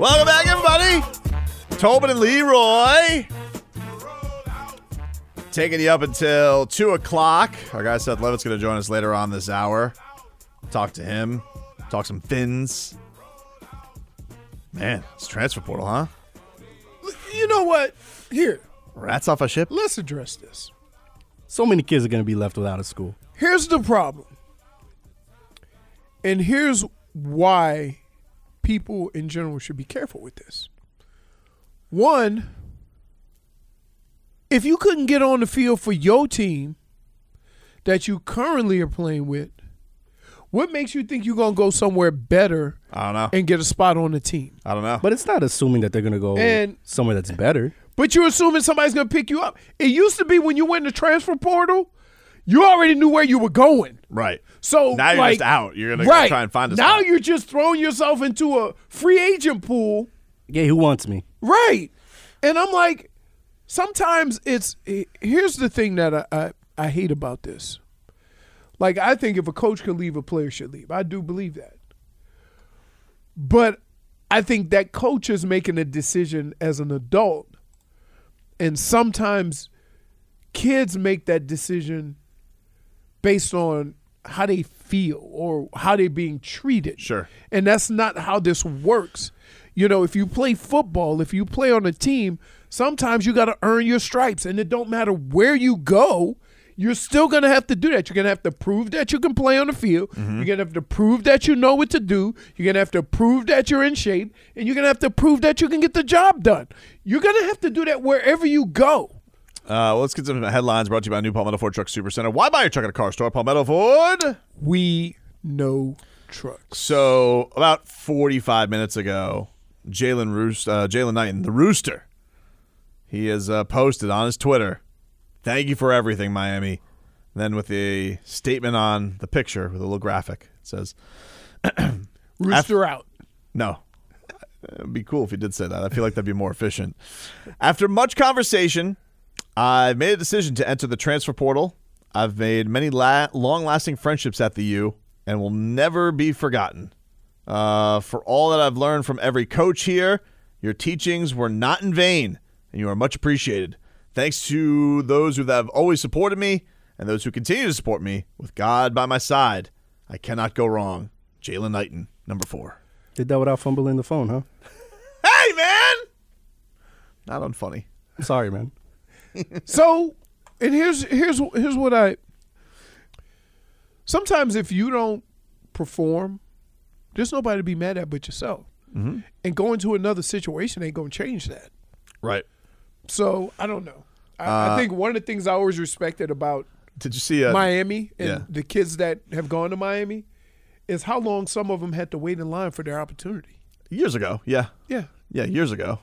Welcome back, everybody. Tobin and Leroy. Taking you up until 2 o'clock. Our guy Seth Levitt's going to join us later on this hour. Talk to him. Talk some fins. Man, it's transfer portal, huh? You know what? Here, Rats off a ship. let's address this. So many kids are going to be left without a school. Here's the problem. And here's why people in general should be careful with this. One, if you couldn't get on the field for your team that you currently are playing with, what makes you think you're going to go somewhere better I don't know. and get a spot on the team? I don't know. But it's not assuming that they're going to go And- somewhere that's better. But you're assuming somebody's going to pick you up. It used to be when you went in the transfer portal, you already knew where you were going. right. So Now you're like, just out. You're going to right. try and find a Now spot. you're just throwing yourself into a free agent pool. Yeah, who wants me? Right. And I'm like, sometimes it's here's the thing that I, I, I hate about this. Like I think if a coach can leave, a player should leave. I do believe that. But I think that coach is making a decision as an adult. And sometimes kids make that decision based on how they feel or how they're being treated. Sure. And that's not how this works. You know, if you play football, if you play on a team, sometimes you got to earn your stripes. And it don't matter where you go, you're still going to have to do that. You're going to have to prove that you can play on the field. Mm-hmm. You're going to have to prove that you know what to do. You're going to have to prove that you're in shape. And you're going to have to prove that you can get the job done. You're going to have to do that wherever you go. Uh, well, let's get some headlines brought to you by New Palmetto Ford Truck Super Center. Why buy your truck at a car store? Palmetto Ford. We know trucks. So about 45 minutes ago, Jalen Roost, uh, Jaylan Knighton, the Rooster, he has uh, posted on his Twitter, "Thank you for everything, Miami." Then with a statement on the picture with a little graphic, it says, Rooster out. "No." It'd be cool if he did say that. I feel like that'd be more efficient. After much conversation, I've made a decision to enter the transfer portal. I've made many la- long lasting friendships at the U and will never be forgotten. Uh, for all that I've learned from every coach here, your teachings were not in vain and you are much appreciated. Thanks to those who have always supported me and those who continue to support me with God by my side. I cannot go wrong. Jaylan Knighton, number four. Did that without fumbling the phone, huh? Hey, man! Not unfunny. Sorry, man. So, and here's here's here's what I. Sometimes if you don't perform, there's nobody to be mad at but yourself. Mm-hmm. And going to another situation ain't gonna change that. Right. So I don't know. I, Uh, I think one of the things I always respected about Did you see uh, Miami and yeah. the kids that have gone to Miami is how long some of them had to wait in line for their opportunity. years ago? Yeah. Yeah, Yeah, years ago.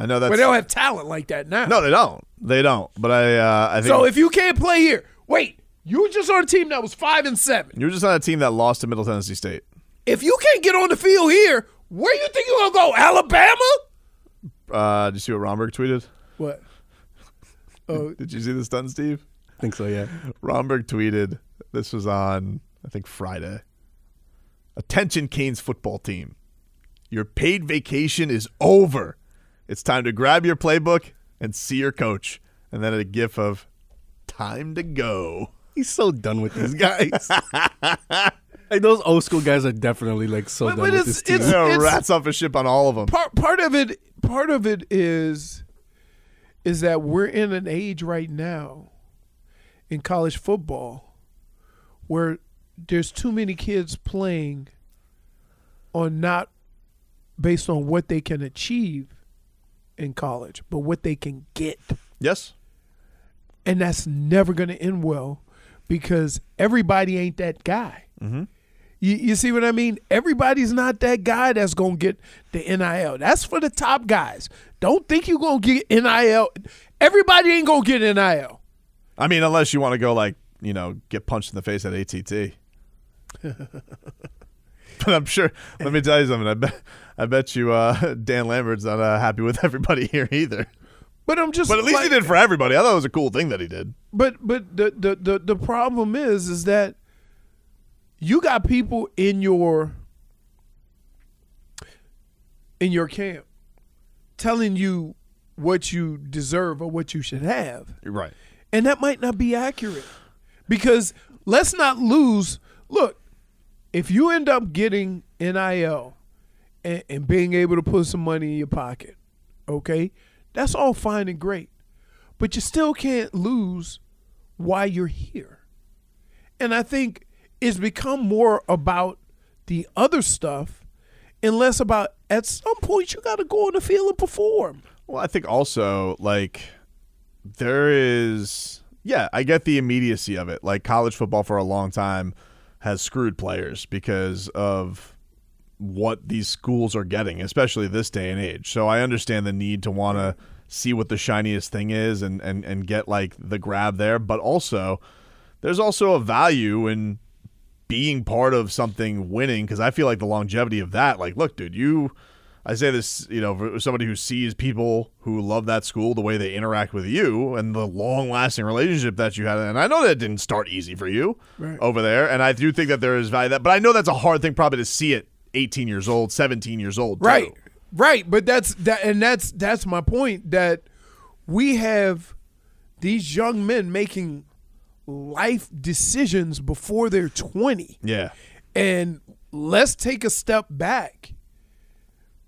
I know that's but they don't have talent like that now. No, they don't. They don't. But I uh, I think So if you can't play here, wait, you were just on a team that was five and seven. you're just on a team that lost to Middle Tennessee State. If you can't get on the field here, where do you think you're gonna go? Alabama? Uh, did you see what Romberg tweeted? What? Oh, Did you see this done, Steve? I think so, yeah. Romberg tweeted. This was on I think Friday. Attention, Canes football team. Your paid vacation is over. It's time to grab your playbook and see your coach. and then a gif of time to go. He's so done with these guys. like those old school guys are definitely like so But- done but with it's- this team. it's- You know, rats off a ship on all of them. part part of it part of it is is that we're in an age right now in college football where there's too many kids playing on not based on what they can achieve in college, but what they can get. Yes. And that's never going to end well because everybody ain't that guy. Mm-hmm. You, you see what I mean? Everybody's not that guy that's going to get the NIL. That's for the top guys. Don't think you're going to get NIL. Everybody ain't going to get NIL. I mean, unless you want to go like you know get punched in the face at ATT. but I'm sure. Let me tell you something. I bet. I bet you uh, Dan Lambert's not uh, happy with everybody here either. But I'm just But at least like, he did for everybody. I thought it was a cool thing that he did. But but the, the the the problem is is that you got people in your in your camp telling you what you deserve or what you should have. Right. And that might not be accurate. Because let's not lose look, if you end up getting NIL and, and being able to put some money in your pocket, okay, that's all fine and great. But you still can't lose why you're here. And I think it's become more about the other stuff and less about at some point you got to go on the field and perform. Well, I think also like there is yeah, I get the immediacy of it. Like college football for a long time has screwed players because of what these schools are getting, especially this day and age. So I understand the need to want to see what the shiniest thing is and, and, and get like the grab there, but also there's also a value in being part of something winning because I feel like the longevity of that, like, look, dude, you I say this, you know, for somebody who sees people who love that school, the way they interact with you, and the long-lasting relationship that you had. And I know that didn't start easy for you Right. over there, and I do think that there is value that. But I know that's a hard thing probably to see at 18 years old, 17 years old, too. Right. Right, but that's that and that's that's my point that we have these young men making life decisions before they're 20. Yeah. And let's take a step back.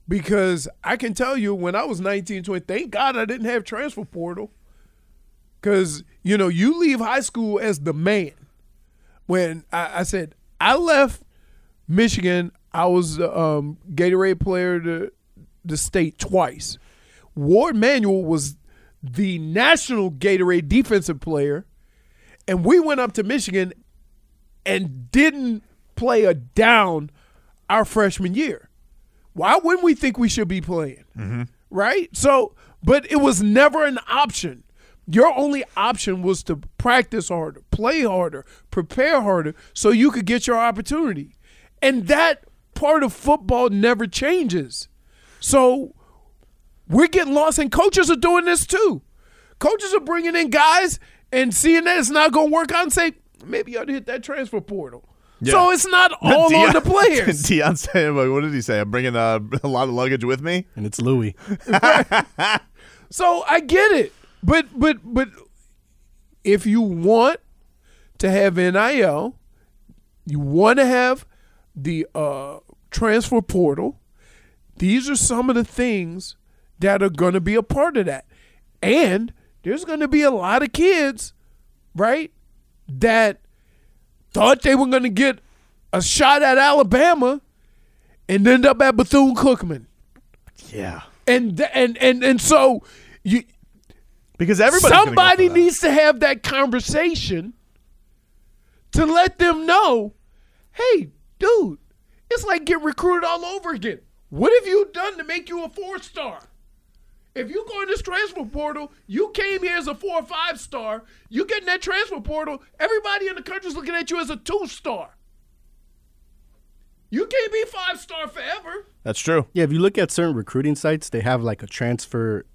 Because I can tell you when I was 19, 20, thank God I didn't have transfer portal. Cause, you know, you leave high school as the man. When I, I said I left Michigan, I was um, Gatorade player the, the state twice. Warde Manuel was the national Gatorade defensive player. And we went up to Michigan and didn't play a down our freshman year. Why wouldn't we think we should be playing? Mm-hmm. Right? So, but it was never an option. Your only option was to practice harder, play harder, prepare harder so you could get your opportunity. And that part of football never changes. So we're getting lost, and coaches are doing this too. Coaches are bringing in guys and seeing that it's not going to work out and say, maybe you ought to hit that transfer portal. So it's not all on the players. Deion said, like, what did he say? I'm bringing uh, a lot of luggage with me. and it's Louis. So I get it, but but but if you want to have NIL, you want to have the uh, transfer portal. These are some of the things that are going to be a part of that, and there's going to be a lot of kids, right, that thought they were going to get a shot at Alabama and end up at Bethune Cookman. Yeah. And and and and so you Because everybody somebody needs to have that conversation to let them know, hey, dude, it's like get recruited all over again. What have you done to make you a four star? If you go in this transfer portal, you came here as a four or five star. You get in that transfer portal, everybody in the country's looking at you as a two star. You can't be five star forever. That's true. Yeah, if you look at certain recruiting sites, they have like a transfer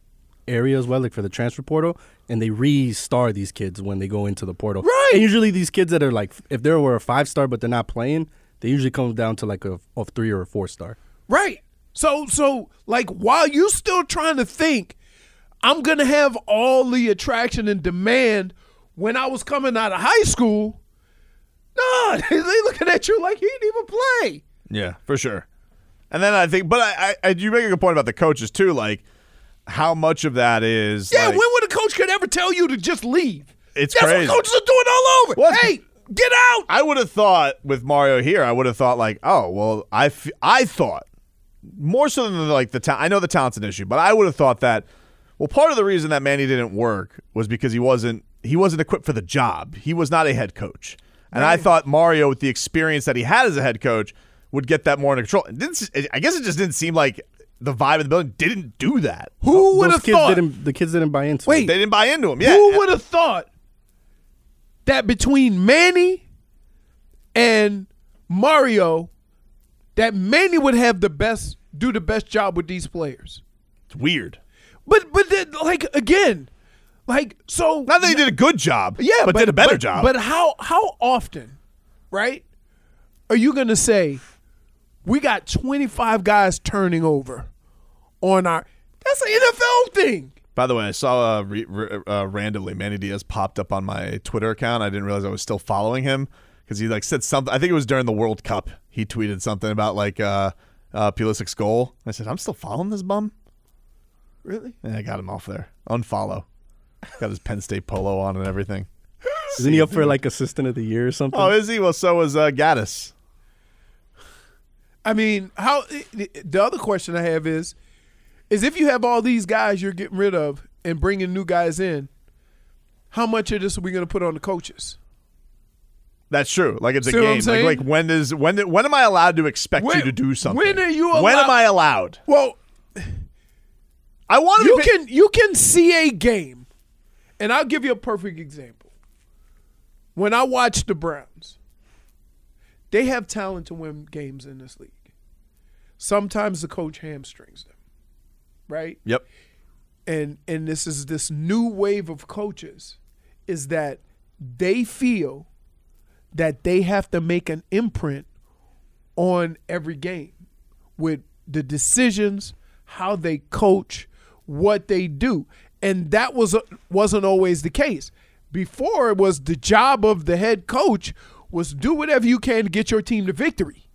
area as well, like for the transfer portal, and they re-star these kids when they go into the portal. Right. And usually these kids that are like, if they were a five star but they're not playing, they usually come down to like a, a three or a four star. Right. So so like while you still trying to think I'm gonna have all the attraction and demand when I was coming out of high school. No, they looking at you like he didn't even play. Yeah, for sure. And then I think, but I, I, you make a good point about the coaches too. Like, how much of that is? Yeah, like, when would a coach could ever tell you to just leave? It's That's crazy. what coaches are doing all over. Well, hey, get out. I would have thought with Mario here, I would have thought like, oh well, I, f- I thought more so than like the talent. I know the talent's an issue, but I would have thought that. Well, part of the reason that Manny didn't work was because he wasn't he wasn't equipped for the job. He was not a head coach, and I thought Mario, with the experience that he had as a head coach, would get that more under control. It didn't, I guess it just didn't seem like the vibe of the building didn't do that. Who would have thought? The kids didn't buy into. Wait. it. They didn't buy into him. Yeah, Who would have thought that between Manny and Mario, that Manny would have the best, do the best job with these players? it's weird. But but then, like again, like so. Not that he did a good job, yeah, but, did a better but- job. But how how often, right? Are you gonna say we got twenty five guys turning over on our? That's an NFL thing. By the way, I saw uh, re- re- uh, randomly Manny Diaz popped up on my Twitter account. I didn't realize I was still following him because he like said something. I think it was during the World Cup. He tweeted something about like uh, uh, Pulisic's goal. I said, "I'm still following this bum." Really? And I got him off there. Unfollow. Got his Penn State polo on and everything. Isn't he up for like assistant of the year or something? Oh, is he? Well, so was uh, Gattis. I mean, how? The other question I have is, is if you have all these guys you're getting rid of and bringing new guys in, how much of this are we going to put on the coaches? That's true. Like it's a See I'm game. Like, like when does when when am I allowed to expect When- you to do something? when are you allowed? When am I allowed? Well, I want to you can you can see a game, and I'll give you a perfect example. When I watch the Browns, they have talent to win games in this league. Sometimes the coach hamstrings them, right? Yep. and and this is this new wave of coaches is that they feel that they have to make an imprint on every game with the decisions, how they coach, what they do. And that was wasn't always the case. Before it was the job of the head coach was do whatever you can to get your team to victory.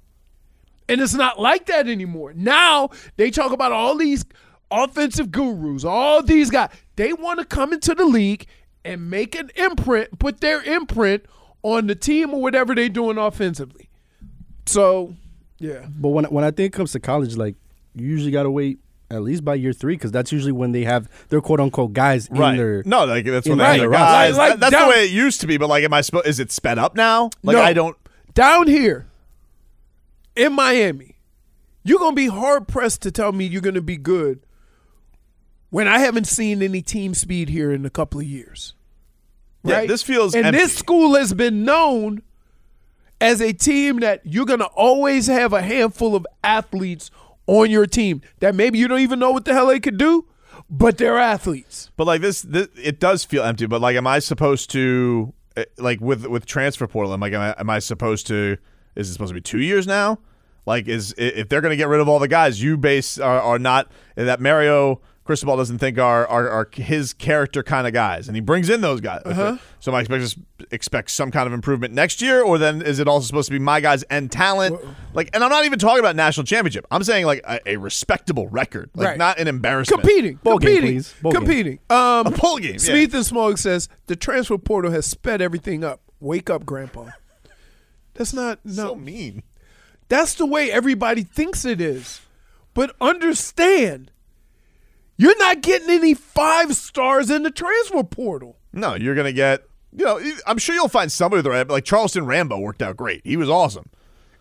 And it's not like that anymore. Now they talk about all these offensive gurus, all these guys. They want to come into the league and make an imprint, put their imprint on the team or whatever they're doing offensively. So, yeah. But when when I think it comes to college, like you usually got to wait at least by year three because that's usually when they have their quote unquote guys in their. no, like that's when in they have their their guys. Like- like that's down- the way it used to be. But like, am I supposed? Is it sped up now? Like No. I don't. Down here in Miami, you're going to be hard pressed to tell me you're going to be good when I haven't seen any team speed here in a couple of years. Yeah, right? this feels and empty. this school has been known as a team that you're going to always have a handful of athletes on your team that maybe you don't even know what the hell they could do, but they're athletes. But like this, this, it does feel empty. But like, am I supposed to eh, like with with transfer portal? I'm like, am I, am I supposed to? Is it supposed to be two years now? Like, is if they're going to get rid of all the guys you base are, are not that Mario Cristobal doesn't think are, are are his character kind of guys, and he brings in those guys. So am I expect expect some kind of improvement next year, or then is it also supposed to be my guys and talent? Like, and I'm not even talking about national championship. I'm saying like a, a respectable record, like Right. not an embarrassment. Competing, Bowl game, competing, please. Bowl game. competing. Um, A bowl game, yeah. Smith and Smog says the transfer portal has sped everything up. Wake up, Grandpa. That's not no. So mean. That's the way everybody thinks it is. But understand, you're not getting any five stars in the transfer portal. No, you're gonna get. You know, I'm sure you'll find somebody with the right. Like Charleston Rambo worked out great. He was awesome.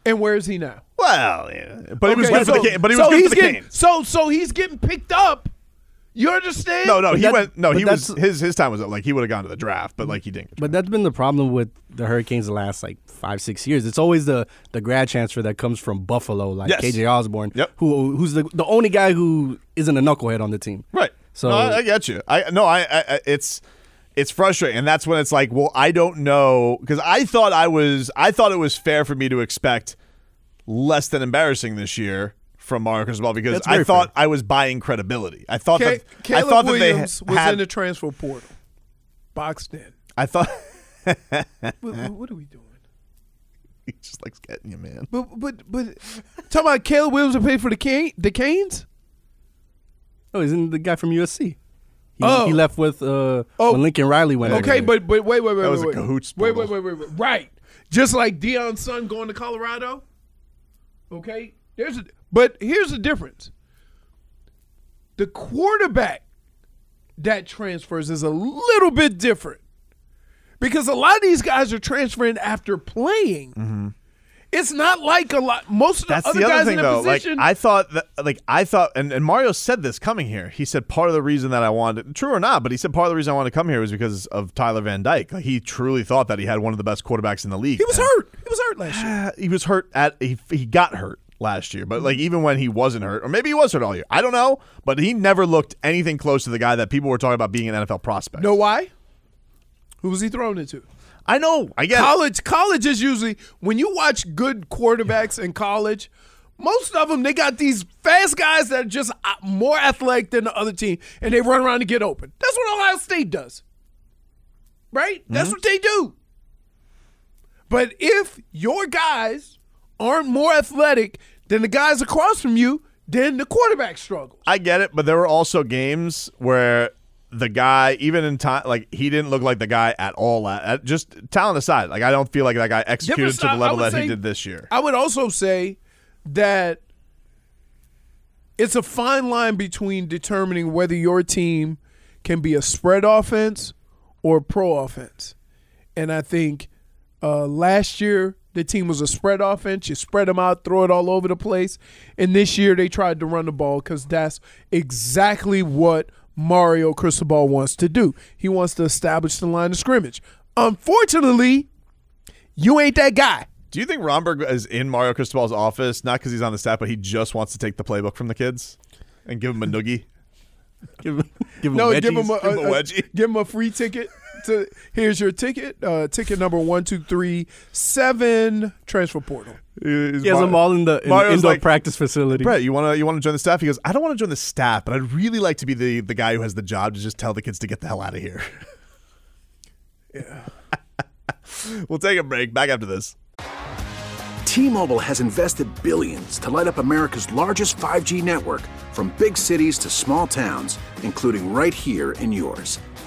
And where is he now? Well, yeah, but he was Okay, good for the Canes. But he was so good he's for the getting, Canes. So so he's getting picked up. You understand? No, no, But he that- went. No, he was his his time was up. Like he would have gone to the draft, but like he didn't. But that's been the problem with the Hurricanes the last like five six years. It's always the the grad transfer that comes from Buffalo, like Yes. KJ Osborn, Yep. who who's the the only guy who isn't a knucklehead on the team. Right. So- no, I, I get you. I no, I, I, I it's it's frustrating, and that's when it's like, well, I don't know because I thought I was, I thought it was fair for me to expect less than embarrassing this year from Mario Cristobal because I thought fair. I was buying credibility. I thought Ca- that I Caleb thought that Williams they was had. in the transfer portal, boxed in. I thought What, what- what are we doing? he just likes getting you, man. But but but talking about Caleb Williams to pay for the Cane, the Canes. Oh, isn't the guy from USC? He, Oh. he left with uh, Oh. when Lincoln Riley went. Okay, over there. but but wait wait wait That was wait, a wait. cahoots Wait wait wait wait wait. Right, just like Deion's son going to Colorado. Okay, there's a but here's the difference. The quarterback that transfers is a little bit different because a lot of these guys are transferring after playing. It's not like a lot. Most of the Mm-hmm. That's other the other guys thing, in the though. Like position. I thought that, like I thought, and, and Mario said this coming here. He said part of the reason that I wanted, true or not, but he said part of the reason I wanted to come here was because of Tyler Van Dyke. Like he truly thought that he had one of the best quarterbacks in the league. he was And- hurt. He was hurt last year. He was hurt at he, he got hurt last year, but like even when he wasn't hurt, or maybe he was hurt all year, I don't know. But he never looked anything close to the guy that people were talking about being an NFL prospect. Know why? Who was he thrown into? I know. I get it. College, college is usually when you watch good quarterbacks in college. Most of them, they got these fast guys that are just uh, more athletic than the other team, and they run around to get open. That's what Ohio State does, right? That's what they do. But if your guys aren't more athletic than the guys across from you, then the quarterback struggles. I get it, but there were also games where the guy, even in time, like he didn't look like the guy at all. At, at- just talent aside, like I don't feel like that guy executed to the level that he did this year. I would also say that it's a fine line between determining whether your team can be a spread offense or pro offense. And I think uh, last year the team was a spread offense. You spread them out, throw it all over the place. And this year they tried to run the ball because that's exactly what Mario Cristobal wants to do. He wants to establish the line of scrimmage. Unfortunately, you ain't that guy. Do you think Romberg is in Mario Cristobal's office not because he's on the staff, but he just wants to take the playbook from the kids and give them a noogie? give him, give him No, wedgies. give him a, Give him a a- a- wedgie. give him a free ticket. To here's your ticket. Uh, ticket number one, two, three, seven. Transfer portal. He he has them all in the in indoor like, practice facility. Brett, you want to you want to join the staff? He goes, I don't want to join the staff, but I'd really like to be the the guy who has the job to just tell the kids to get the hell out of here. Yeah. we'll take a break. Back after this. T-Mobile has invested billions to light up America's largest 5G network from big cities to small towns, including right here in yours.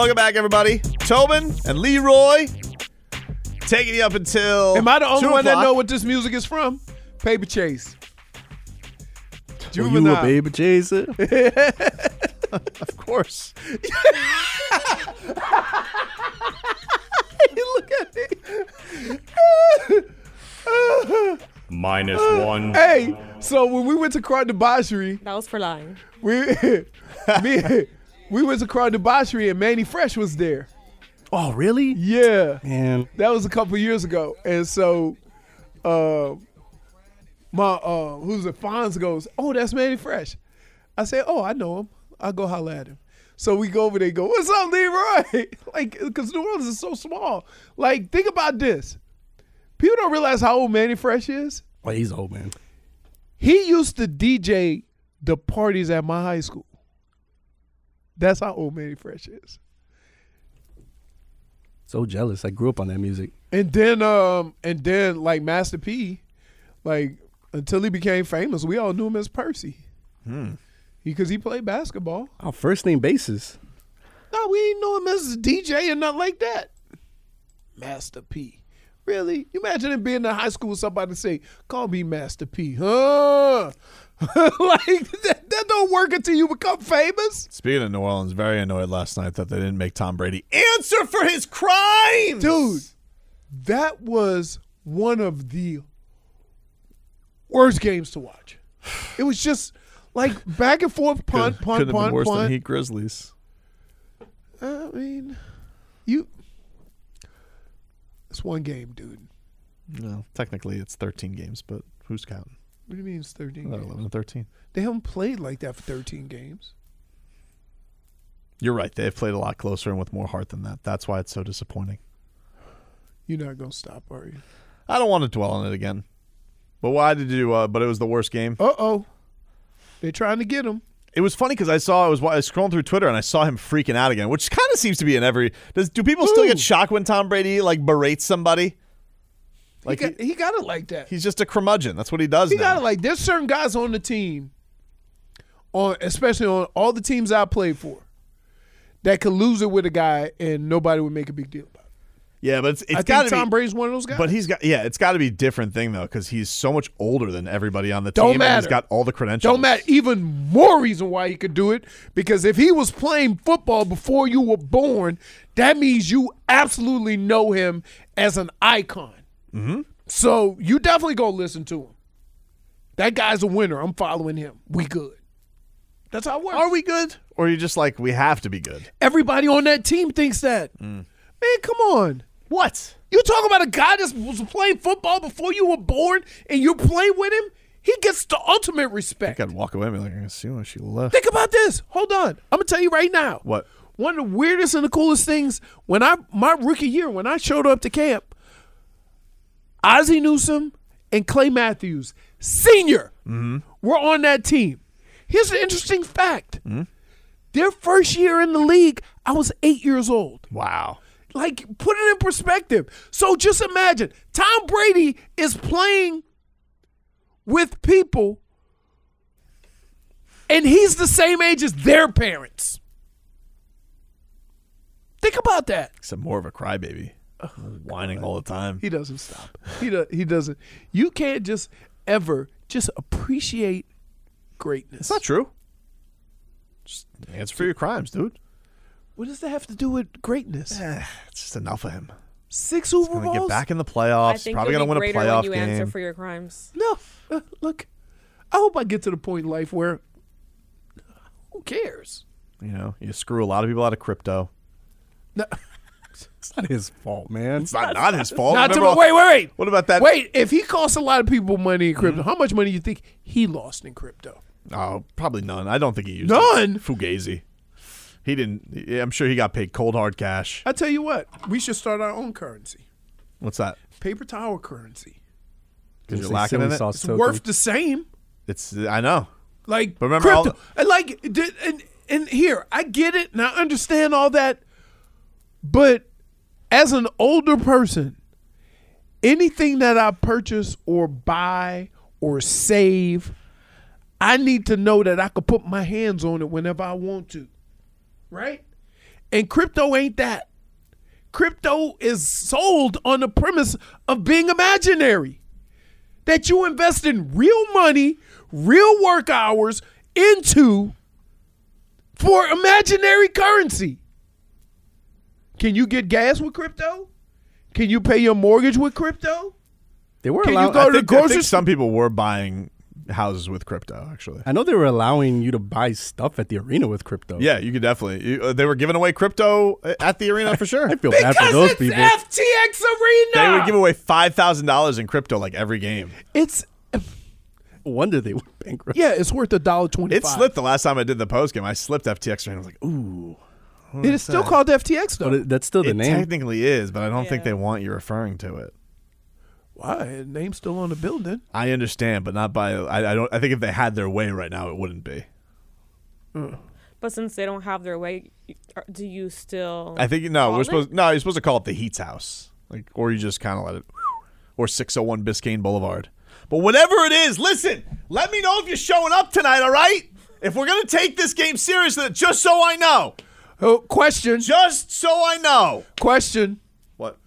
Welcome back, everybody. Tobin and Leroy taking you up until. Am I the only one that know what this music is from? Paper Chase. Were you a Juvenile. baby chaser? Of course. Look at me. Minus one. Hey, so when we went to Croix Debauchery, That was for lying. we me we went to Croix Debauchery and Mannie Fresh was there. oh, really? Yeah. Man, That was a couple years ago. And so uh my uh who's it Fonz goes, Oh, that's Mannie Fresh. I say, Oh, I know him. I'll go holler at him. So we go over there and go, What's up, Leroy? like, because New Orleans is so small. Like, think about this. People don't realize how old Mannie Fresh is. oh, he's old man. He used to DJ the parties at my high school. That's how old Mannie Fresh is. So jealous. I grew up on that music. And then um and then like Master P, like until he became famous, we all knew him as Percy. Because he played basketball. Oh, first name basis. No, we didn't know him as a DJ and nothing like that. Master P. Really? You imagine him being in high school with somebody say, call me Master P. Huh? like that, that don't work until you become famous. Speaking of New Orleans, very annoyed last night that they didn't make Tom Brady answer for his crimes. Dude, that was one of the worst games to watch. It was just like back and forth, punt, Could- punt, could have been punt, worse than punt. Heat Grizzlies. I mean, you. It's one game, dude. No, technically it's 13 games, but who's counting? What do you mean it's 13 About games? 11 and 13. They haven't played like that for 13 games. You're right. They've played a lot closer and with more heart than that. That's why it's so disappointing. You're not going to stop, are you? I don't want to dwell on it again. But why did you? Uh, but it was the worst game. Uh oh. They're trying to get him. It was funny because I saw I was, I was scrolling through Twitter and I saw him freaking out again, which kind of seems to be in every. Does do people still get shocked when Tom Brady like berates somebody? Like he, got, he got it like that. he's just a curmudgeon. That's what he does He now. got it like there's certain guys on the team, on especially on all the teams I played for, that could lose it with a guy and nobody would make a big deal about it. yeah, but it's, it's got think to Tom be. Brady's one of those guys. But he's got yeah, it's got to be a different thing though because he's so much older than everybody on the Don't team. And he's matter. got all the credentials. Don't matter. Even more reason why he could do it because if he was playing football before you were born, that means you absolutely know him as an icon. Mm-hmm. So you definitely go listen to him. That guy's a winner. I'm following him. We good. That's how it works. Are we good? Or are you just like we have to be good? Everybody on that team thinks that. Mm. Man, come on. What? You talking about a guy that was playing football before you were born and you play with him? He gets the ultimate respect. Got to walk away and be like, I can see when she left. Think about this. Hold on. I'm gonna tell you right now. What? One of the weirdest and the coolest things when I my rookie year when I showed up to camp, Ozzie Newsome and Clay Matthews, senior, mm-hmm. were on that team. Here's an interesting fact. Mm-hmm. Their first year in the league, I was eight years old. Wow. Like, put it in perspective. So just imagine Tom Brady is playing with people, and he's the same age as their parents. Think about that. Except more of a crybaby, whining all the time. He doesn't stop. He do, he doesn't. You can't just ever just appreciate greatness. It's not true. Just answer for your crimes, dude. What does that have to do with greatness? It's just enough of him. Six Super Gonna Bowls. get back in the I playoffs. think Probably you'll gonna be win a playoff when you game. answer for your crimes. No, uh, look. I hope I get to the point in life where who cares? you know, you screw a lot of people out of crypto. No, It's not his fault, man. It's not, not his fault. not to, Remember all- wait, wait, wait. What about that? Wait, if he costs a lot of people money in crypto, mm-hmm. how much money do you think he lost in crypto? Oh, probably none. I don't think he used None? It. Fugazi. He didn't. I'm sure he got paid cold hard cash. I tell you what, we should start our own currency, What's that? paper tower currency. Because Say you're lacking in it. It's token. worth the same. It's. I know. Like But remember all crypto, and like, and and here I get it, and I understand all that, but as an older person, anything that I purchase or buy or save, I need to know that I could put my hands on it whenever I want to, right? And crypto ain't that. Crypto is sold on the premise of being imaginary. That you invest in real money, real work hours into for imaginary currency. Can you get gas with crypto? Can you pay your mortgage with crypto? They were Can you go I to the think, I think some people were buying houses with crypto. Actually, I know they were allowing you to buy stuff at the arena with crypto. yeah, you could definitely. You, uh, they were giving away crypto at the arena for sure. I feel bad for Because those it's people. FTX Arena. They would give away five thousand dollars in crypto like every game. it's Wonder they went bankrupt. yeah, it's worth a dollar twenty It slipped the last time I did the post game. I slipped FTX and I was like, ooh. It is still called FTX though. But it, that's still the it name. technically is, but I don't think Yeah. they want you referring to it. Why? The name's still on the building. I understand, but not by. I, I don't. I think if they had their way right now, it wouldn't be. Hmm. But since they don't have their way, are- do you still? I think no. call We're it? supposed. No, you're supposed to call it the Heat's house, like, or you just kind of let it, or 601 Biscayne Boulevard. But whatever it is, listen. Let me know if you're showing up tonight. All right. If we're gonna take this game seriously, just so I know, Oh, question. just so I know. Question. What?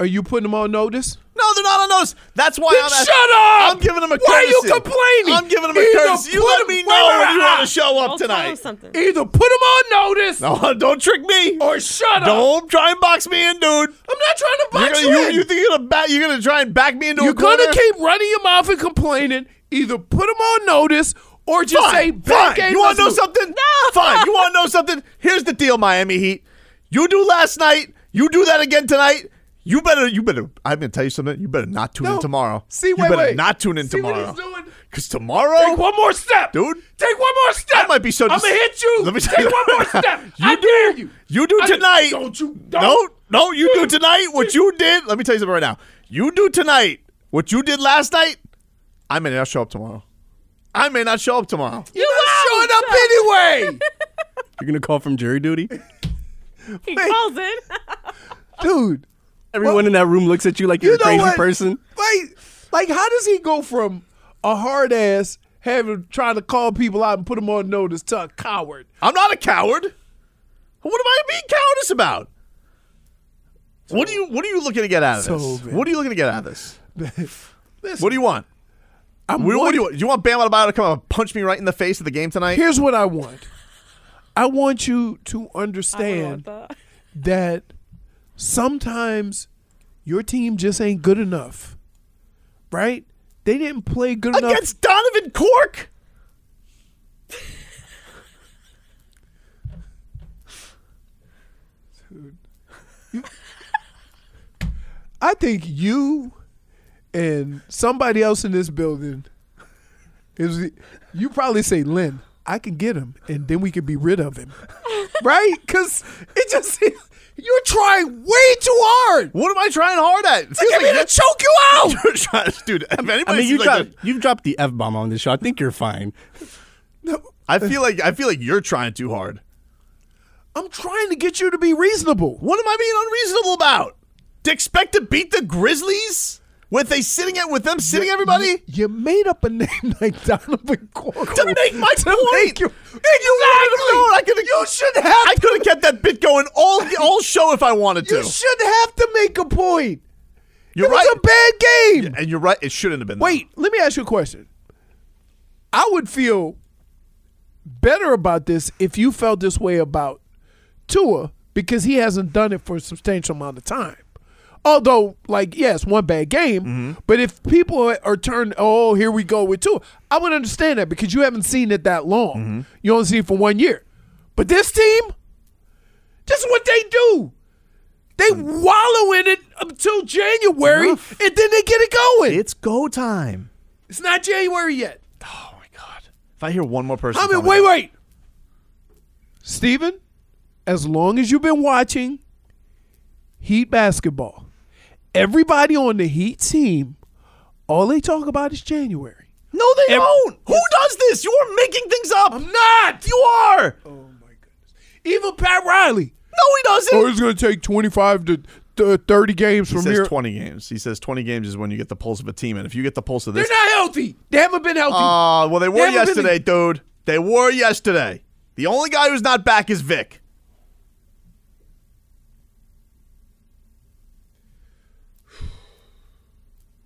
Are you putting them on notice? No, they're not on notice. That's why Then I'm. shut up! I'm giving them a courtesy. Why are you complaining? I'm giving them a Either courtesy. You put let 'em- me know wait, when you want to show up I'll tell them tonight. something. Either put them on notice No, don't trick me. or shut up. Don't try and box me in, dude. I'm not trying to You're box gonna, you, you, in. you think you're gonna back? You're gonna try and back me into a curse. You're a corner? gonna keep running your mouth and complaining. Either put them on notice or just say fine, bad fine. You want to know something? Fine. You want to know something? Here's the deal, Miami Heat. You do last night. You do that again tonight. You better. You better. I'm gonna tell you something. You better not tune in tomorrow. See, you wait, better wait. not tune in See what tomorrow. he's doing? Cause tomorrow, Take one more step, Dude. Take one more step. I might be so I'm gonna hit you. Let me Take you- one more step. You I do- dare you. You do I- tonight. Don't you? No, Don't. no, you do tonight what you did. Let me tell you something right now. You do tonight what you did last night. I may not show up tomorrow. I may not show up tomorrow. You're not showing up anyway, You're gonna call from jury duty. He calls it. dude. Everyone in that room looks at you like you're You a know crazy what? person. Wait, like how does he go from a hard ass having trying to call people out and put them on notice to a coward? I'm not a coward. What am I being cowardice about? What are you What are you looking to get out of So, this? man. What are you looking to get out of this? Listen, What do you want? I'm What, what do you want? Do you want Bam Adebayo to come and punch me right in the face of the game tonight? Here's what I want. I want you to understand that. that sometimes your team just ain't good enough. Right? They didn't play good enough. Against Donovan Cork. Dude. I think you and somebody else in this building is you probably say Lynn, I can get him and then we can be rid of him. right? Cuz it just you're trying way too hard. What am I trying hard at? It To feels me to choke you out. you're trying- dude. If anybody I mean, you seems like dropped, you've dropped the f bomb on this show. I think you're fine. No, I feel like I feel like you're trying too hard. I'm trying to get you to be reasonable. What am I being unreasonable about? To expect to beat the Grizzlies with they sitting at with them sitting everybody You, you made up a name like Donovan Cork to make my point. make you- You to know, I could You should have. I could have kept that bit going all all show if I wanted to. You should have to make a point. You're it right, a bad game. and you're right. It shouldn't have been. that. Wait, let me ask you a question. I would feel better about this if you felt this way about Tua because he hasn't done it for a substantial amount of time. Although, like, yes, one bad game, Mm-hmm. but if people are, are turned, oh, here we go with Tua, I would understand that because you haven't seen it that long. Mm-hmm. You only see it for one year. But this team, this is what they do. They wallow in it until January, and then they get it going. it's go time. It's not January yet. Oh my god! If I hear one more person, I mean, me wait, that- wait. Steven, as long as you've been watching Heat basketball, everybody on the Heat team, all they talk about is January. No, they Ev- don't. Who does this? You're making things up. I'm not. You are. Oh my goodness. Even Pat Riley. No, he doesn't. Oh, it's going to take 25 to to 30 games he from says here. 20 games. He says 20 games is when you get the pulse of a team, and if you get the pulse of this. They're this, not healthy. They haven't been healthy. Uh, well, they were haven't been yesterday, dude. They were yesterday. The only guy who's not back is Vic. They were yesterday. The only guy who's not back is Vic. They were yesterday. The only guy who's not back is Vic. They were yesterday. The only guy who's not back is Vic. The only guy who's not back is Vic.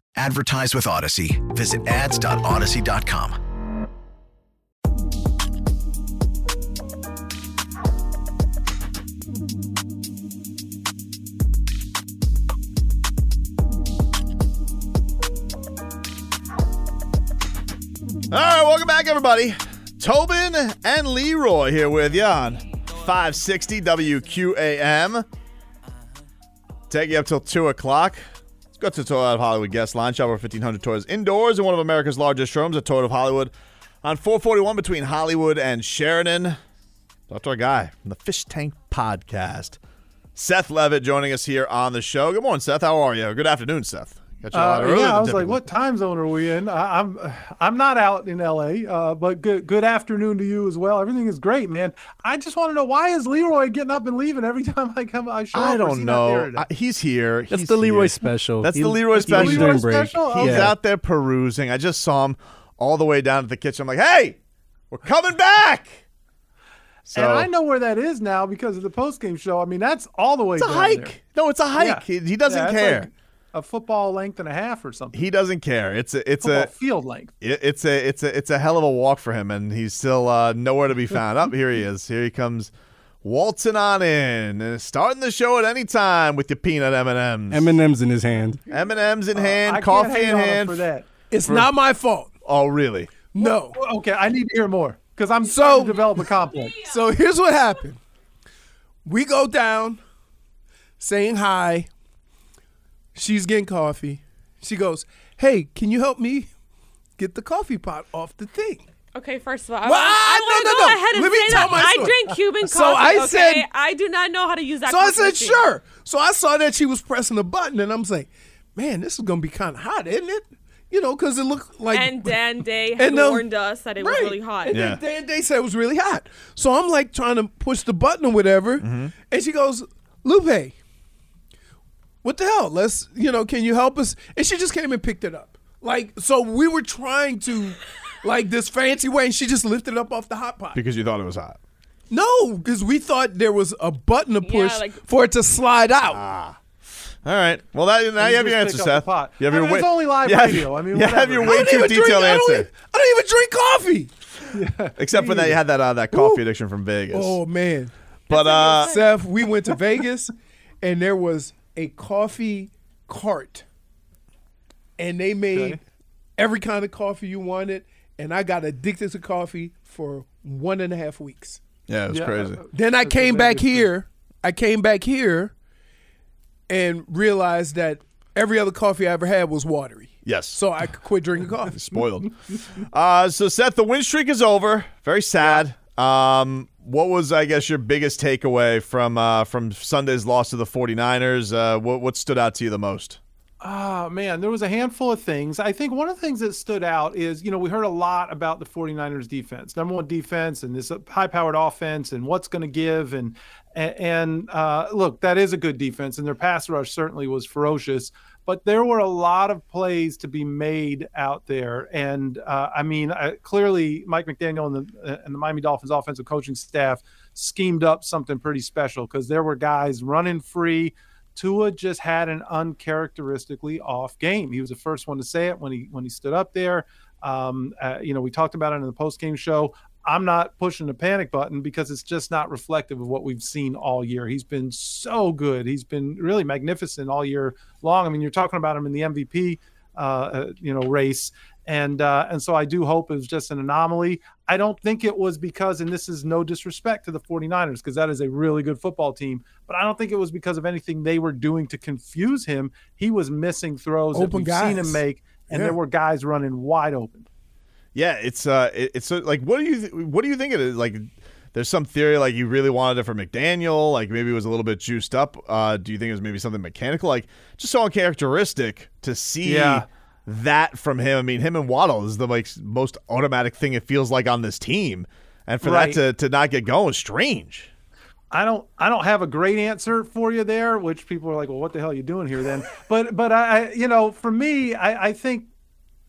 Advertise with Audacy. Visit ads.audacy.com. All right, welcome back, everybody. Tobin and Leroy here with you on 560 WQAM. Take you up till 2 o'clock. Go to Toyota of Hollywood guest line. Shop over 1,500 Toyotas indoors in one of America's largest showrooms at Toyota of Hollywood on 441 between Hollywood and Sheridan. Talk to our guy from the Fish Tank Podcast, Seth Levitt, joining us here on the show. Good morning, Seth. How are you? Good afternoon, Seth. Got you a lot Uh, yeah, I was like, "What time zone are we in?" I, I'm I'm not out in L.A., uh, but good good afternoon to you as well. Everything is great, man. I just want to know why is Leroy getting up and leaving every time I come? I show I up, or is don't he not know. I- he's here. That's He's the Leroy here. special. That's He- the Leroy he's special. during Leroy break. special? He's Okay. out there perusing. I just saw him all the way down to the kitchen. I'm like, hey, we're coming back. So and I know where that is now because of the post game show. I mean, that's all the way. it's a down hike. there. No, it's a hike. Yeah. He, he doesn't Yeah, it's care. Like a football length and a half or something. he doesn't care. It's a it's football a field length. it- it's a it's a it's a hell of a walk for him, and he's still uh, nowhere to be found. Up here he is. Here he comes. Waltzing on in and starting the show at any time with your peanut M and M's, M and M's in his hand. M and M's in hand, Uh, I can't coffee hang in on hand. for that. It's not my fault. Oh, really? No. Well, Okay, I need to hear more because I'm So- to develop a complex. So here's what happened. We go down, saying hi. She's getting coffee. She goes, "Hey, can you help me get the coffee pot off the thing?" Okay, first of all, I, Well, want, I no, want to no, go no. ahead and Let me say tell that my I drink Cuban coffee. So. I okay? said- I do not know how to use that. Coffee. So I said, machine. "Sure." So I saw that she was pressing the button, and I'm saying, "Man, this is gonna be kind of hot, isn't it?" You know, because it looked like And Dan Day had And, um, warned us that it was really hot. And Yeah. then Dan Day said it was really hot. So I'm like trying to push the button or whatever. Mm-hmm. And she goes, Lupe, what the hell? Let's, you know, can you help us? And she just came and picked it up. Like, so we were trying to, like, this fancy way, and she just lifted it up off the hot pot. Because you thought it was hot. No, because we thought there was a button to push like- for it to slide out. Ah. All right. Well, that, now you, you have your just answer, pick up the Seth. pot. You have I your mean, it's only live you have- radio. I mean, you have whatever. your I way don't too even drink- detailed I don't answer. even- I don't even drink coffee. Except for that, you had that uh, that coffee addiction from Vegas. Oh, man. but uh, Seth, we went to Vegas and there was a coffee cart. And they made Okay. every kind of coffee you wanted. And I got addicted to coffee for one and a half weeks. yeah, it was Yeah, crazy. uh, Then I That's came back here. I came back here and realized that every other coffee I ever had was watery. Yes. So I could quit drinking coffee. spoiled. uh, so Seth, the win streak is over. Very sad. Um, what was I guess your biggest takeaway from uh, from Sunday's loss to the 49ers? Uh, what what stood out to you the most? Oh, man, there was a handful of things. I think one of the things that stood out is, you know, we heard a lot about the 49ers defense, number one defense and this high powered offense and what's going to give. And, and uh, look, that is a good defense and their pass rush certainly was ferocious, but there were a lot of plays to be made out there. And uh, I mean, I, clearly Mike McDaniel and the, and the Miami Dolphins offensive coaching staff schemed up something pretty special because there were guys running free. Tua just had an uncharacteristically off game. He was the first one to say it when he when he stood up there. Um, uh, you know, we talked about it in the post game show. I'm not pushing the panic button because it's just not reflective of what we've seen all year. He's been so good. He's been really magnificent all year long. I mean, you're talking about him in the MVP, uh, uh, you know, race, And uh, and so I do hope it was just an anomaly. I don't think it was because, and this is no disrespect to the 49ers, because that is a really good football team, but I don't think it was because of anything they were doing to confuse him. He was missing throws that we've guys. seen him make, and Yeah. there were guys running wide open. Yeah, it's uh, it- it's like what do you th- what do you think it is? Like, there's some theory like you really wanted it for McDaniel, like maybe it was a little bit juiced up. Uh, do you think it was maybe something mechanical? Like, just so uncharacteristic to see Yeah. that from him. I mean, him and Waddle is the like most automatic thing it feels like on this team, and for Right. that to to not get going, strange. I don't I don't have a great answer for you there, which people are like, well, what the hell are you doing here then? but but I I- you know, for me, I, I think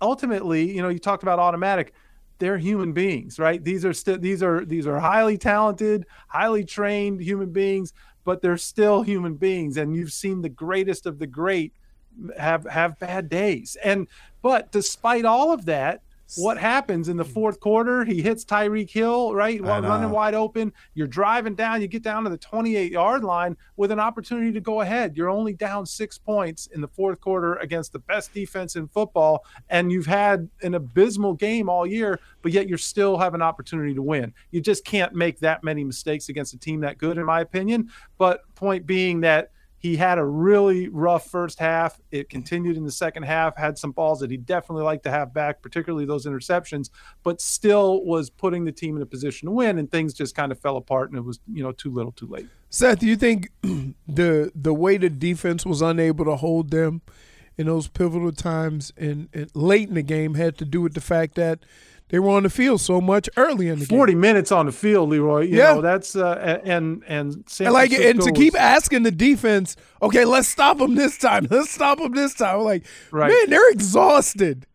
ultimately, you know, you talked about automatic. They're human beings, right? These are still these are these are highly talented, highly trained human beings, but they're still human beings. And you've seen the greatest of the great have have bad days. And but despite all of that, what happens in the fourth quarter? He hits Tyreek Hill, right? Running wide open. You're driving down, you get down to the 28 yard line with an opportunity to go ahead. You're only down six points in the fourth quarter against the best defense in football. And you've had an abysmal game all year, but yet you still have an opportunity to win. You just can't make that many mistakes against a team that good, in my opinion. But point being that he had a really rough first half. It continued in the second half, had some balls that he definitely liked to have back, particularly those interceptions, but still was putting the team in a position to win. And things just kind of fell apart, and it was, you know, too little too late. Seth, do you think the the way the defense was unable to hold them in those pivotal times and, and late in the game had to do with the fact that they were on the field so much early in the game? 40 minutes on the field, Leroy. You Yeah. know, that's, uh, and, and, San And like and to keep asking the defense, okay, let's stop them this time. Let's stop them this time. Like, Right. man, they're exhausted.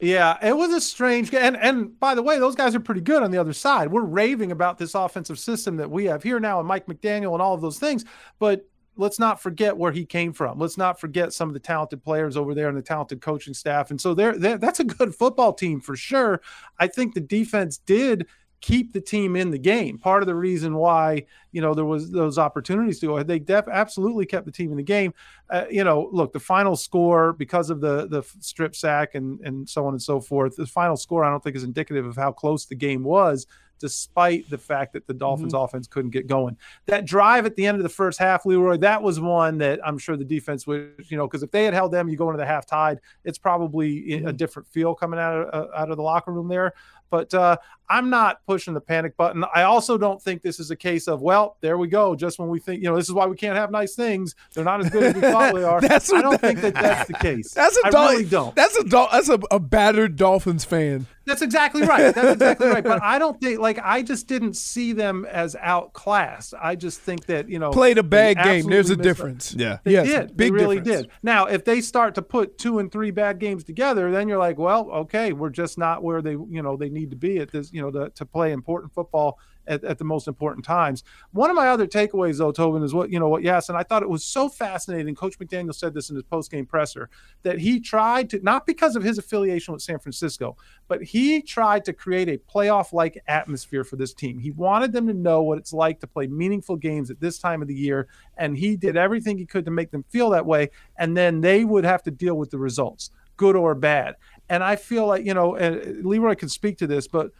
Yeah, it was a strange game. And, and by the way, those guys are pretty good on the other side. We're raving about this offensive system that we have here now and Mike McDaniel and all of those things. But let's not forget where he came from. Let's not forget some of the talented players over there and the talented coaching staff. And so they're that's a good football team for sure. I think the defense did keep the team in the game. Part of the reason why, you know, there was those opportunities to go. They def- absolutely kept the team in the game. Uh, you know, look, the final score because of the the strip sack and and so on and so forth. The final score I don't think is indicative of how close the game was despite the fact that the Dolphins offense couldn't get going. That drive at the end of the first half, Leroy, that was one that I'm sure the defense would, you know, because if they had held them, you go into the half tied, it's probably a different feel coming out of uh, out of the locker room there. But uh, I'm not pushing the panic button. I also don't think this is a case of, well, there we go. Just when we think, you know, this is why we can't have nice things. They're not as good as we thought they are. That's I don't that- think that that's the case. That's a I Dol- really don't. That's a Dol- that's a, a battered Dolphins fan. That's exactly right. That's exactly right. But I don't think like I just didn't see them as outclassed. I just think that you know Played a bad game. There's a absolutely missed difference. Yeah. They Yes, did. big they really difference. did. Now, if they start to put two and three bad games together, then you're like, well, okay, we're just not where they you know they need to be at this you know to, to play important football at, at the most important times. One of my other takeaways, though, Tobin, is what you know what yes, and I thought it was so fascinating. Coach McDaniel said this in his post game presser that he tried to not because of his affiliation with San Francisco, but he tried to create a playoff like atmosphere for this team. He wanted them to know what it's like to play meaningful games at this time of the year, and he did everything he could to make them feel that way. And then they would have to deal with the results, good or bad. And I feel like, you know, and uh, Leroy can speak to this, but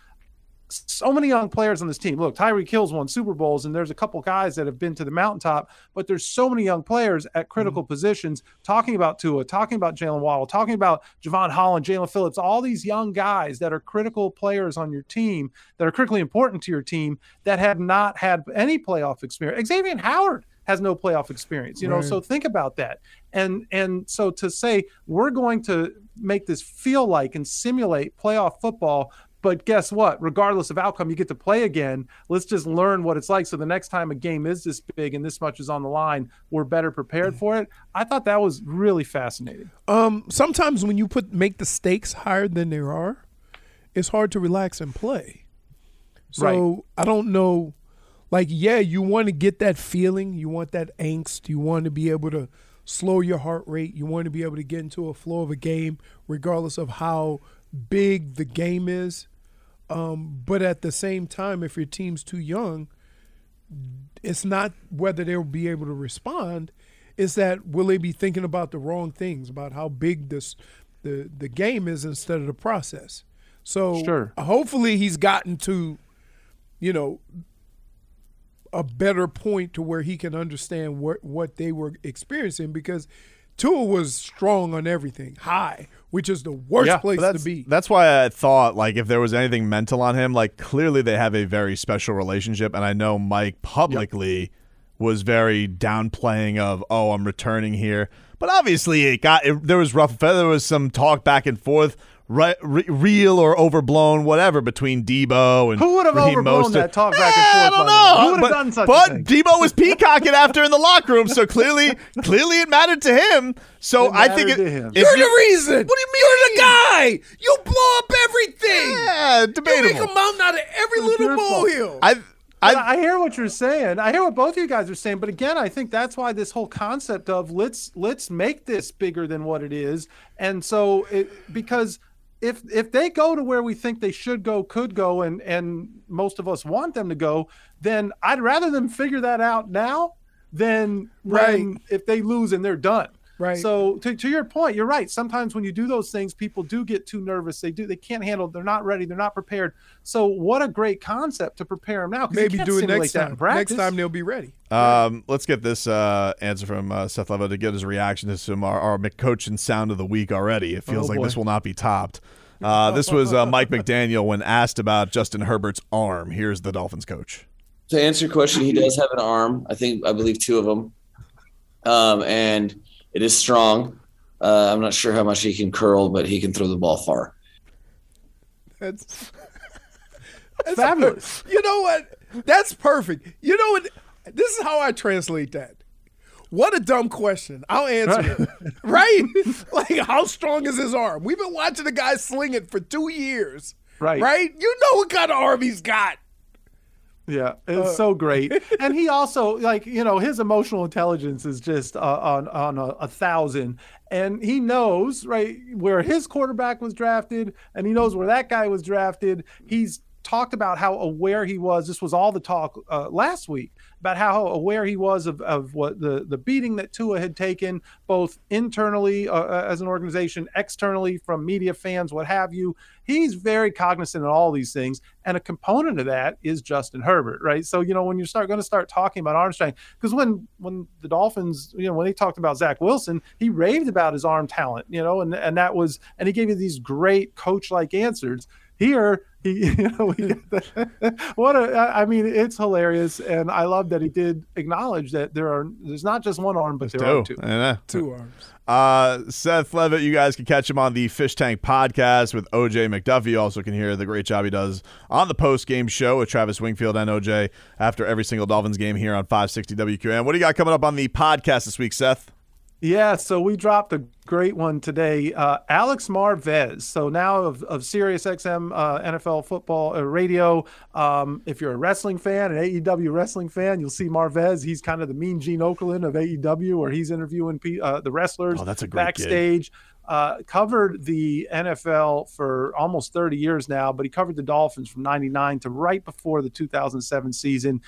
so many young players on this team. Look, Tyreek Hill's won Super Bowls, and there's a couple guys that have been to the mountaintop, but there's so many young players at critical mm-hmm. positions talking about Tua, talking about Jaylen Waddle, talking about Jevon Holland, Jaelan Phillips, all these young guys that are critical players on your team, that are critically important to your team, that have not had any playoff experience. Xavier Howard has no playoff experience, you know, Right. so think about that. And and so to say we're going to make this feel like and simulate playoff football but guess what? Regardless of outcome, you get to play again. Let's just learn what it's like. So the next time a game is this big and this much is on the line, we're better prepared for it. I thought that was really fascinating. Um, sometimes when you put make the stakes higher than they are, it's hard to relax and play. So Right. I don't know. Like, yeah, you want to get that feeling. You want that angst. You want to be able to slow your heart rate. You want to be able to get into a flow of a game, regardless of how big the game is. Um, but at the same time, if your team's too young, it's not whether they'll be able to respond. It's that will they be thinking about the wrong things, about how big this the the game is instead of the process. So Sure. hopefully he's gotten to, you know, a better point to where he can understand what what they were experiencing because Tua was strong on everything, high, which is the worst Yeah, place to be. That's why I thought like if there was anything mental on him, like clearly they have a very special relationship, and I know Mike publicly was very downplaying of oh I'm returning here, but obviously it got it, there was rough. There was some talk back and forth. Right, re- real or overblown, whatever, between Deebo and Who would have Raheem overblown Mostert. that talk back and Eh, forth? I don't by the way? know. Who would have but, done such but a thing? Deebo was peacocking after in the locker room, so clearly, clearly it mattered to him. So It I think mattered it, to him. if You're you- the reason. What do you mean? You're the guy. You blow up everything. Yeah, You make debatable. a mountain out of every It's little your fault. molehill. I, But I, I hear what you're saying. I hear what both of you guys are saying. But again, I think that's why this whole concept of let's let's make this bigger than what it is. And so it because if if they go to where we think they should go, could go, and and most of us want them to go, then I'd rather them figure that out now than Right. when if they lose and they're done. Right. So to, to your point, you're right. Sometimes when you do those things, people do get too nervous. They do. They can't handle. They're not ready. They're not prepared. So what a great concept to prepare them now. Maybe do it next time. in. Next time they'll be ready. Um, let's get this uh, answer from uh, Seth Levitt to get his reaction to some our, our McCoachin sound of the week already. It feels Oh, like boy. this will not be topped. Uh, this was uh, Mike McDaniel when asked about Justin Herbert's arm. Here's the Dolphins coach. To answer your question, he does have an arm. I think I believe two of them, um, and it is strong. Uh, I'm not sure how much he can curl, but he can throw the ball far. That's, that's Fabulous. You know what? That's perfect. You know what? This is how I translate that. What a dumb question. I'll answer it. Right? like, how strong is his arm? We've been watching the guy sling it for two years. Right. Right? You know what kind of arm he's got. Yeah, it's Uh, so great. and he also like you know his emotional intelligence is just uh, on on a, a thousand, and he knows right where his quarterback was drafted, and he knows where that guy was drafted. He's talked about how aware he was. This was all the talk uh, last week about how aware he was of, of what the the beating that Tua had taken, both internally uh, uh, as an organization, externally from media fans, what have you. He's very cognizant of all these things, and a component of that is Justin Herbert, right? So you know when you start going to start talking about arm strength, because when when the Dolphins, you know, when they talked about Zach Wilson, he raved about his arm talent, you know, and and that was, and he gave you these great coach-like answers. Here, he, you know, we get the, what a, I mean, it's hilarious, and I love that he did acknowledge that there are, there's not just one arm, but there are two. Two arms. Uh, Seth Levitt, you guys can catch him on the Fish Tank podcast with OJ McDuffie. You also can hear the great job he does on the post game show with Travis Wingfield and OJ after every single Dolphins game here on 560 WQAM. What do you got coming up on the podcast this week, Seth? Yeah, so we dropped a great one today. Uh, Alex Marvez. So now of, of Sirius XM uh, NFL football uh, radio. Um, if you're a wrestling fan, an AEW wrestling fan, you'll see Marvez. He's kind of the mean Gene Okerlund of AEW, where he's interviewing pe- uh, the wrestlers Oh, that's a great backstage. Uh, covered the NFL for almost 30 years now, but he covered the Dolphins from 99 to right before the 2007 season.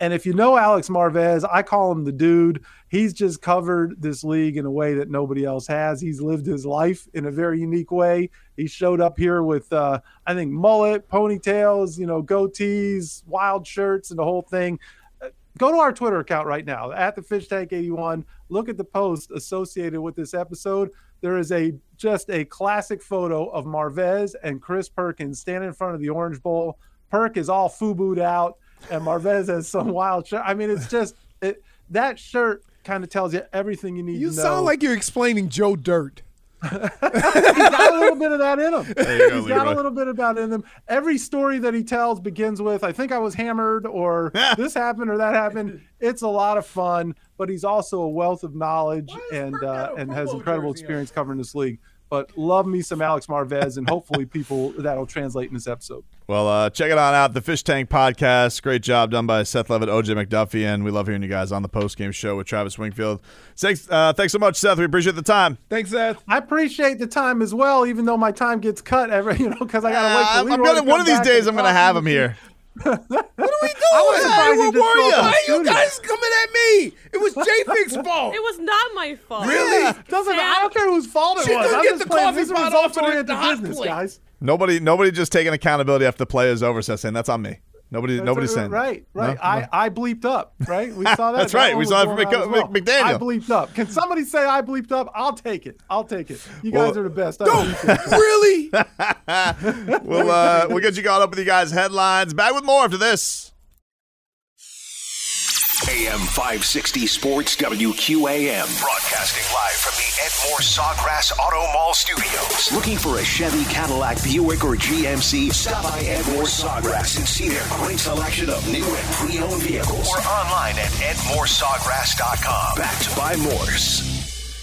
And if you know Alex Marvez, I call him the dude. He's just covered this league in a way that nobody else has. He's lived his life in a very unique way. He showed up here with, uh, I think, mullet, ponytails, you know, goatees, wild shirts, and the whole thing. Uh, Go to our Twitter account right now at the Fish Tank 81. Look at the post associated with this episode. There is a just a classic photo of Marvez and Chris Perkins standing in front of the Orange Bowl. Perk is all fubu'd out and Marvez has some wild shirt. I mean, it's just it, that shirt kind of tells you everything you need You to know. You sound like you're explaining Joe Dirt. he's got a little bit of that in him. Go, he's got a little bit of that in him. Every story that he tells begins with, "I think I was hammered," or "This happened," or "That happened." It's a lot of fun, but he's also a wealth of knowledge and uh, and has incredible experience covering this league. But love me some Alex Marvez, and hopefully people that'll translate in this episode. Well, uh, check it on out. The Fish Tank podcast. Great job done by Seth Levitt, OJ McDuffie, and we love hearing you guys on the post game show with Travis Wingfield. Thanks, uh, thanks so much, Seth. We appreciate the time. Thanks, Seth. I appreciate the time as well, even though my time gets cut every, you know, because I got to wait. Uh, For I'm gonna to one of these days. I'm gonna have to him me. here. What are we doing? I was surprised he Hey, where were you? Why are you guys coming at me? It was J-Fig's fault. It was not my fault. Really? Doesn't I don't care whose fault it She was. could I'm get just the playing- coffee this is pot off results of the oriented hot business, plate. guys. Nobody, nobody just taking accountability after the play is over. So saying that's on me. Nobody, That's nobody's saying right, right. No? I, I bleeped up, right? We saw that. That's That right. We saw it from Mc- Mc- McDaniel. I bleeped up. Can somebody say I bleeped up? I'll take it. I'll take it. You guys are the best. I appreciate it. really? we'll uh, we'll get you caught up with you guys' headlines. Back with more after this. AM 560 Sports WQAM. Broadcasting live from the Ed Morse Sawgrass Auto Mall Studios. Looking for a Chevy, Cadillac, Buick, or GMC? Stop by Ed Morse Sawgrass and see their great selection of new and pre-owned vehicles. Or online at edmorsesawgrass.com. Backed by Morse.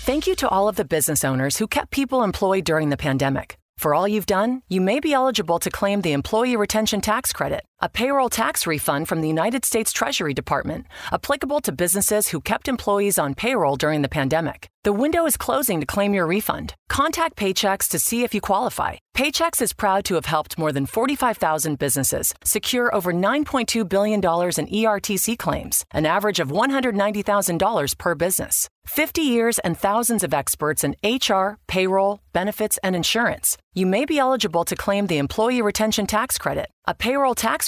Thank you to all of the business owners who kept people employed during the pandemic. For all you've done, you may be eligible to claim the Employee Retention Tax Credit, a payroll tax refund from the United States Treasury Department, applicable to businesses who kept employees on payroll during the pandemic. The window is closing to claim your refund. Contact Paychex to see if you qualify. Paychex is proud to have helped more than 45,000 businesses secure over $9.2 billion in ERTC claims, an average of $190,000 per business. 50 years and thousands of experts in HR, payroll, benefits, and insurance. You may be eligible to claim the Employee Retention Tax Credit, a payroll tax